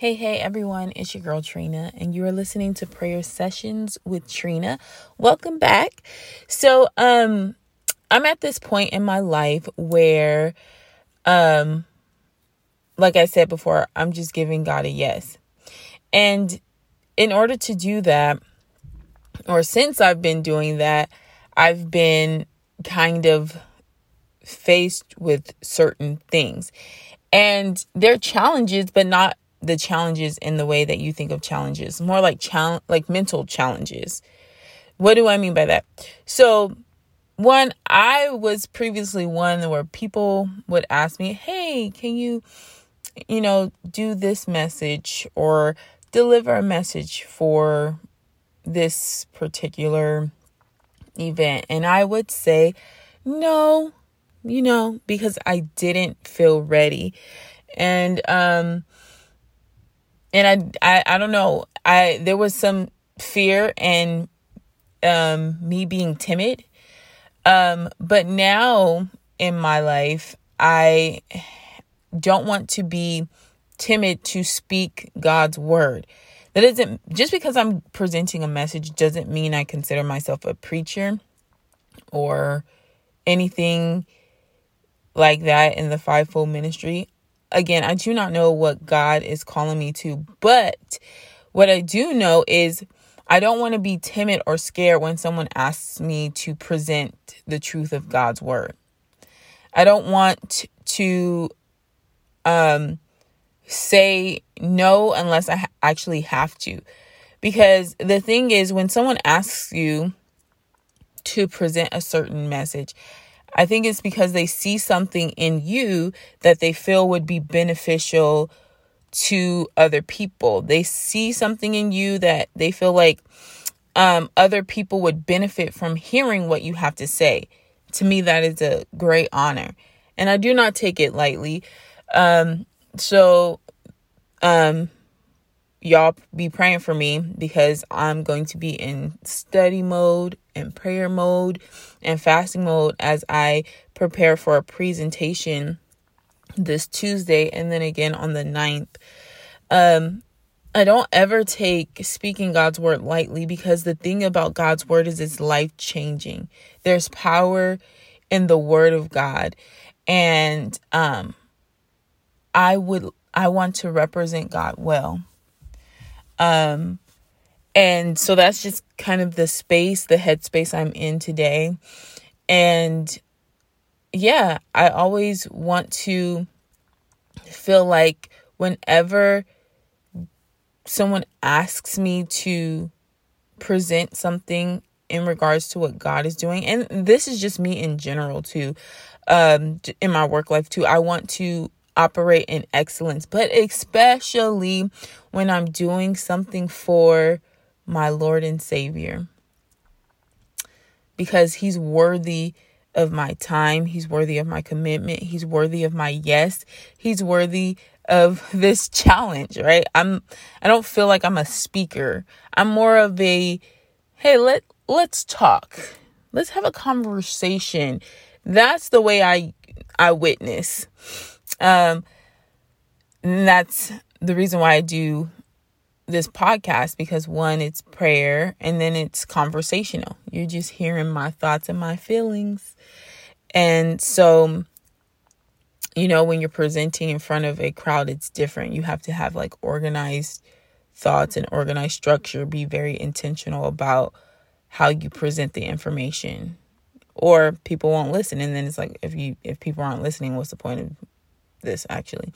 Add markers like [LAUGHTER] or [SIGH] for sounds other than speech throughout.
Hey, hey, everyone, it's your girl Trina, and you are listening to Prayer Sessions with Trina. Welcome back. So, um, I'm at this point in my life where, um, like I said before, I'm just giving God a yes. And in order to do that, or since I've been doing that, I've been kind of faced with certain things. And they're challenges, but not the challenges in the way that you think of challenges, more like challenge like mental challenges. What do I mean by that? So, one, I was previously one where people would ask me, "Hey, can you you know, do this message or deliver a message for this particular event?" And I would say, "No, you know, because I didn't feel ready." And um and I, I I don't know. I there was some fear and um me being timid. Um but now in my life I don't want to be timid to speak God's word. That isn't just because I'm presenting a message doesn't mean I consider myself a preacher or anything like that in the fivefold ministry again, I do not know what God is calling me to, but what I do know is I don't want to be timid or scared when someone asks me to present the truth of God's word. I don't want to um say no unless I actually have to. Because the thing is when someone asks you to present a certain message, I think it's because they see something in you that they feel would be beneficial to other people. They see something in you that they feel like um, other people would benefit from hearing what you have to say. To me, that is a great honor. And I do not take it lightly. Um, so, um, y'all be praying for me because I'm going to be in study mode and prayer mode and fasting mode as I prepare for a presentation this Tuesday and then again on the 9th. Um I don't ever take speaking God's word lightly because the thing about God's word is it's life changing. There's power in the word of God and um I would I want to represent God well. Um, and so that's just kind of the space, the headspace I'm in today. And yeah, I always want to feel like whenever someone asks me to present something in regards to what God is doing, and this is just me in general too, um, in my work life too, I want to operate in excellence, but especially when I'm doing something for my Lord and Savior. Because He's worthy of my time, He's worthy of my commitment, He's worthy of my yes, He's worthy of [LAUGHS] this challenge, right? I'm I don't feel like I'm a speaker. I'm more of a hey, let let's talk. Let's have a conversation. That's the way I I witness. Um, that's the reason why I do this podcast because one, it's prayer and then it's conversational. You're just hearing my thoughts and my feelings. And so, you know, when you're presenting in front of a crowd, it's different. You have to have like organized thoughts and organized structure, be very intentional about how you present the information or people won't listen and then it's like if you if people aren't listening what's the point of this actually.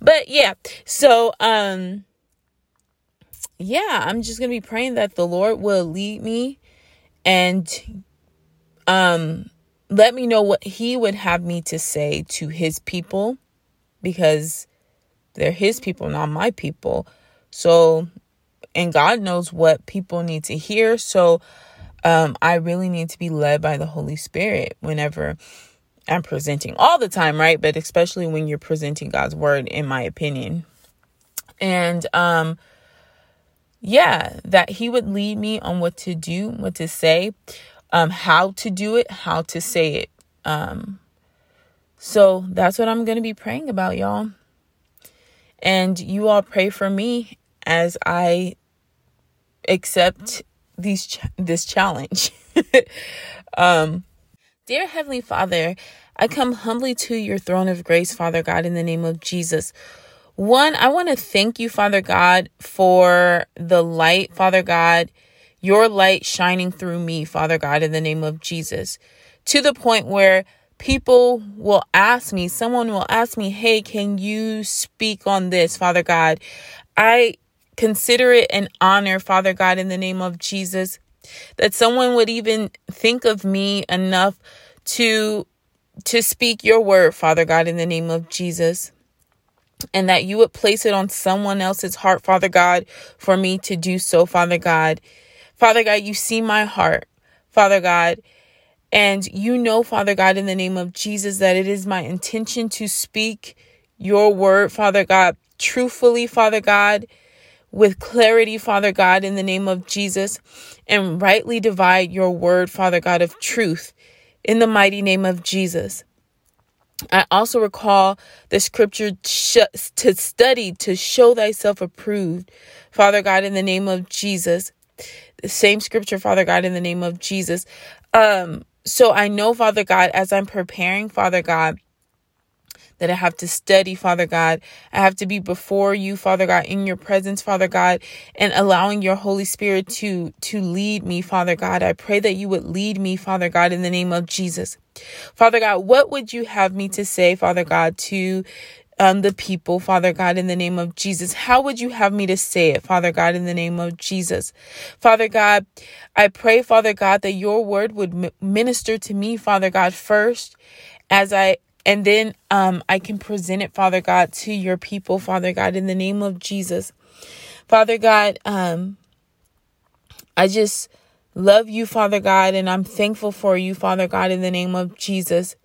But yeah, so um yeah, I'm just going to be praying that the Lord will lead me and um let me know what he would have me to say to his people because they're his people, not my people. So and God knows what people need to hear. So um I really need to be led by the Holy Spirit whenever I'm presenting all the time, right? But especially when you're presenting God's word, in my opinion. And um yeah, that he would lead me on what to do, what to say, um, how to do it, how to say it. Um, so that's what I'm gonna be praying about, y'all. And you all pray for me as I accept these ch- this challenge. [LAUGHS] um dear heavenly Father, I come humbly to your throne of grace, Father God, in the name of Jesus. One, I want to thank you, Father God, for the light, Father God, your light shining through me, Father God, in the name of Jesus, to the point where people will ask me, someone will ask me, Hey, can you speak on this, Father God? I consider it an honor, Father God, in the name of Jesus, that someone would even think of me enough to to speak your word, Father God, in the name of Jesus. And that you would place it on someone else's heart, Father God, for me to do so, Father God. Father God, you see my heart, Father God. And you know, Father God, in the name of Jesus, that it is my intention to speak your word, Father God, truthfully, Father God, with clarity, Father God, in the name of Jesus, and rightly divide your word, Father God, of truth, in the mighty name of Jesus. I also recall the scripture to study to show thyself approved, Father God, in the name of Jesus. The same scripture, Father God, in the name of Jesus. Um, so I know, Father God, as I'm preparing, Father God, that I have to study, Father God. I have to be before you, Father God, in your presence, Father God, and allowing your Holy Spirit to to lead me, Father God. I pray that you would lead me, Father God, in the name of Jesus. Father God, what would you have me to say, Father God, to um, the people, Father God, in the name of Jesus. How would you have me to say it, Father God, in the name of Jesus? Father God, I pray, Father God, that your word would minister to me, Father God, first as I and then um, I can present it, Father God, to your people, Father God, in the name of Jesus. Father God, um, I just love you, Father God, and I'm thankful for you, Father God, in the name of Jesus.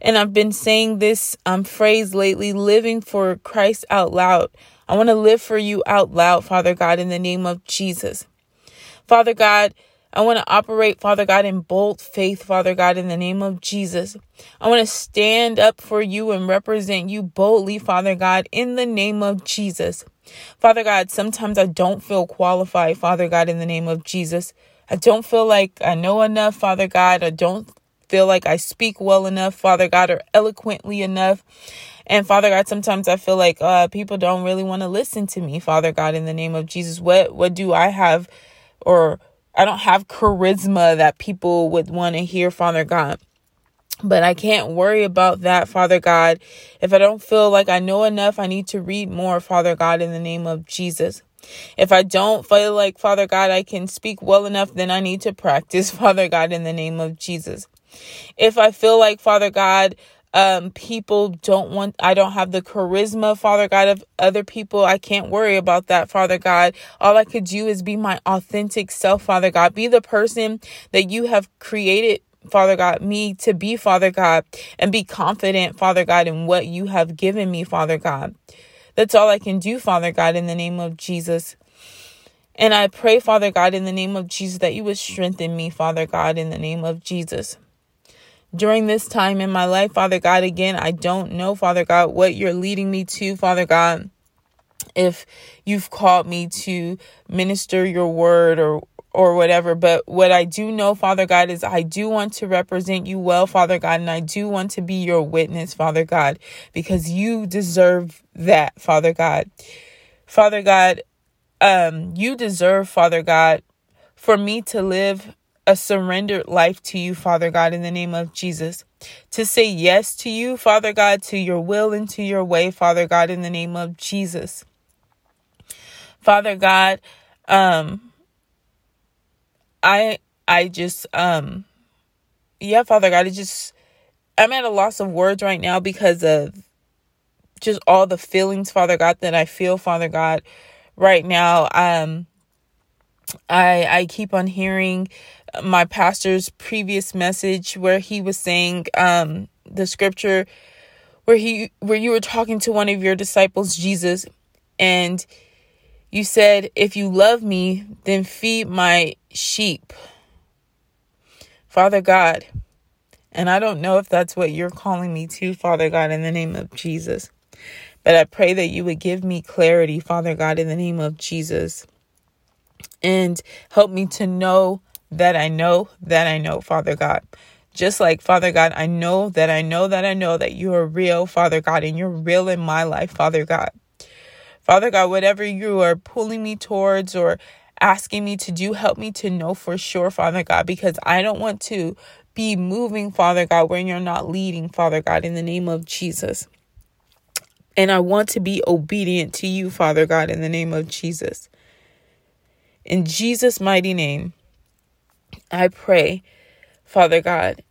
And I've been saying this um, phrase lately living for Christ out loud. I want to live for you out loud, Father God, in the name of Jesus. Father God, I want to operate, Father God, in bold faith, Father God, in the name of Jesus. I want to stand up for you and represent you boldly, Father God, in the name of Jesus. Father God, sometimes I don't feel qualified, Father God, in the name of Jesus. I don't feel like I know enough, Father God. I don't feel like I speak well enough, Father God, or eloquently enough. And Father God, sometimes I feel like uh, people don't really want to listen to me, Father God, in the name of Jesus. What what do I have or I don't have charisma that people would want to hear, Father God. But I can't worry about that, Father God. If I don't feel like I know enough, I need to read more, Father God, in the name of Jesus. If I don't feel like, Father God, I can speak well enough, then I need to practice, [LAUGHS] Father God, in the name of Jesus. If I feel like, Father God, um people don't want i don't have the charisma father god of other people i can't worry about that father god all i could do is be my authentic self father god be the person that you have created Father God, me to be, Father God, and be confident, Father God, in what you have given me, Father God. That's all I can do, Father God, in the name of Jesus. And I pray, Father God, in the name of Jesus, that you would strengthen me, Father God, in the name of Jesus during this time in my life, Father God. Again, I don't know, Father God, what you're leading me to, Father God. If you've called me to minister your word or or whatever, but what I do know, Father God, is I do want to represent you well, Father God, and I do want to be your witness, Father God, because you deserve that, Father God. Father God, um, you deserve, Father God, for me to live a surrendered life to you, Father God, in the name of Jesus. To say yes to you, Father God, to your will and to your way, Father God, in the name of Jesus. Father God, um, I I just um yeah, Father God, it just I'm at a loss of words right now because of just all the feelings, Father God, that I feel, Father God, right now. Um I I keep on hearing my pastor's previous message where he was saying um the scripture where he where you were talking to one of your disciples Jesus and you said if you love me then feed my sheep Father God and I don't know if that's what you're calling me to Father God in the name of Jesus But I pray that you would give me clarity, Father God, in the name of Jesus. And help me to know that I know that I know, Father God. Just like, Father God, I know that I know that I know that you are real, Father God, and you're real in my life, Father God. Father God, whatever you are pulling me towards or asking me to do, help me to know for sure, Father God, because I don't want to be moving, Father God, when you're not leading, Father God, in the name of Jesus. And I want to be obedient to you, Father God, in the name of Jesus. In Jesus' mighty name, I pray Father God.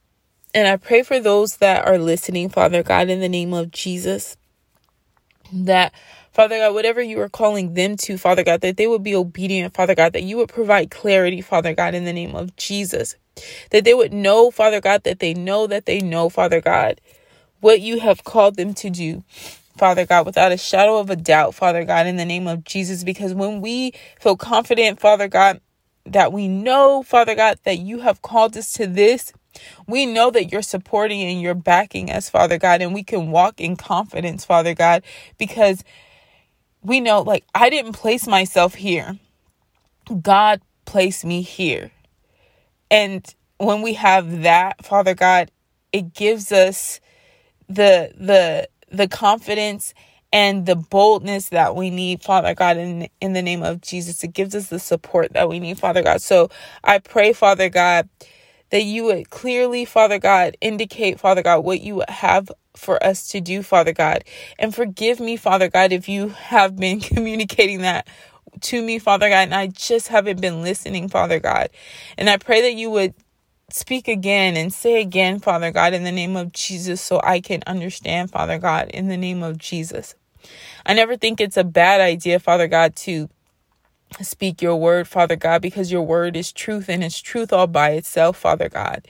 And I pray for those that are listening, Father God, in the name of Jesus, that, Father God, whatever you are calling them to, Father God, that they would be obedient, Father God, that you would provide clarity, Father God, in the name of Jesus, that they would know, Father God, that they know that they know, Father God, what you have called them to do. Father God, without a shadow of a doubt, Father God, in the name of Jesus, because when we feel confident, Father God, that we know, Father God, that you have called us to this. We know that you're supporting and you're backing us, Father God, and we can walk in confidence, Father God, because we know, like, I didn't place myself here. God placed me here. And when we have that, Father God, it gives us the the the confidence and the boldness that we need, Father God, in, in the name of Jesus. It gives us the support that we need, Father God. So I pray, Father God, that you would clearly, Father God, indicate, Father God, what you have for us to do, Father God. And forgive me, Father God, if you have been [LAUGHS] communicating that to me, Father God, and I just haven't been listening, Father God. And I pray that you would speak again and say again, Father God, in the name of Jesus, so I can understand, Father God, in the name of Jesus. I never think it's a bad idea, Father God, to speak your word, Father God, because your word is truth and it's truth all by itself, Father God.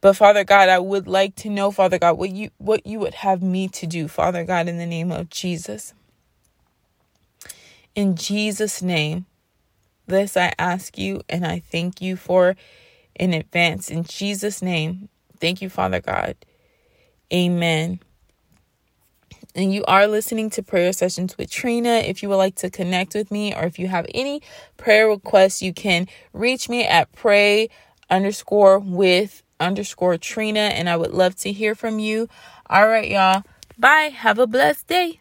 But Father God, I would like to know, Father God, what you what you would have me to do, Father God, in the name of Jesus. In Jesus' name, this I ask you and I thank you for in advance. In Jesus' name, thank you, Father God. Amen and you are listening to prayer sessions with Trina, if you would like to connect with me or if you have any prayer requests, you can reach me at pray underscore with underscore Trina, and I would love to hear from you. All right, y'all. Bye. Have a blessed day.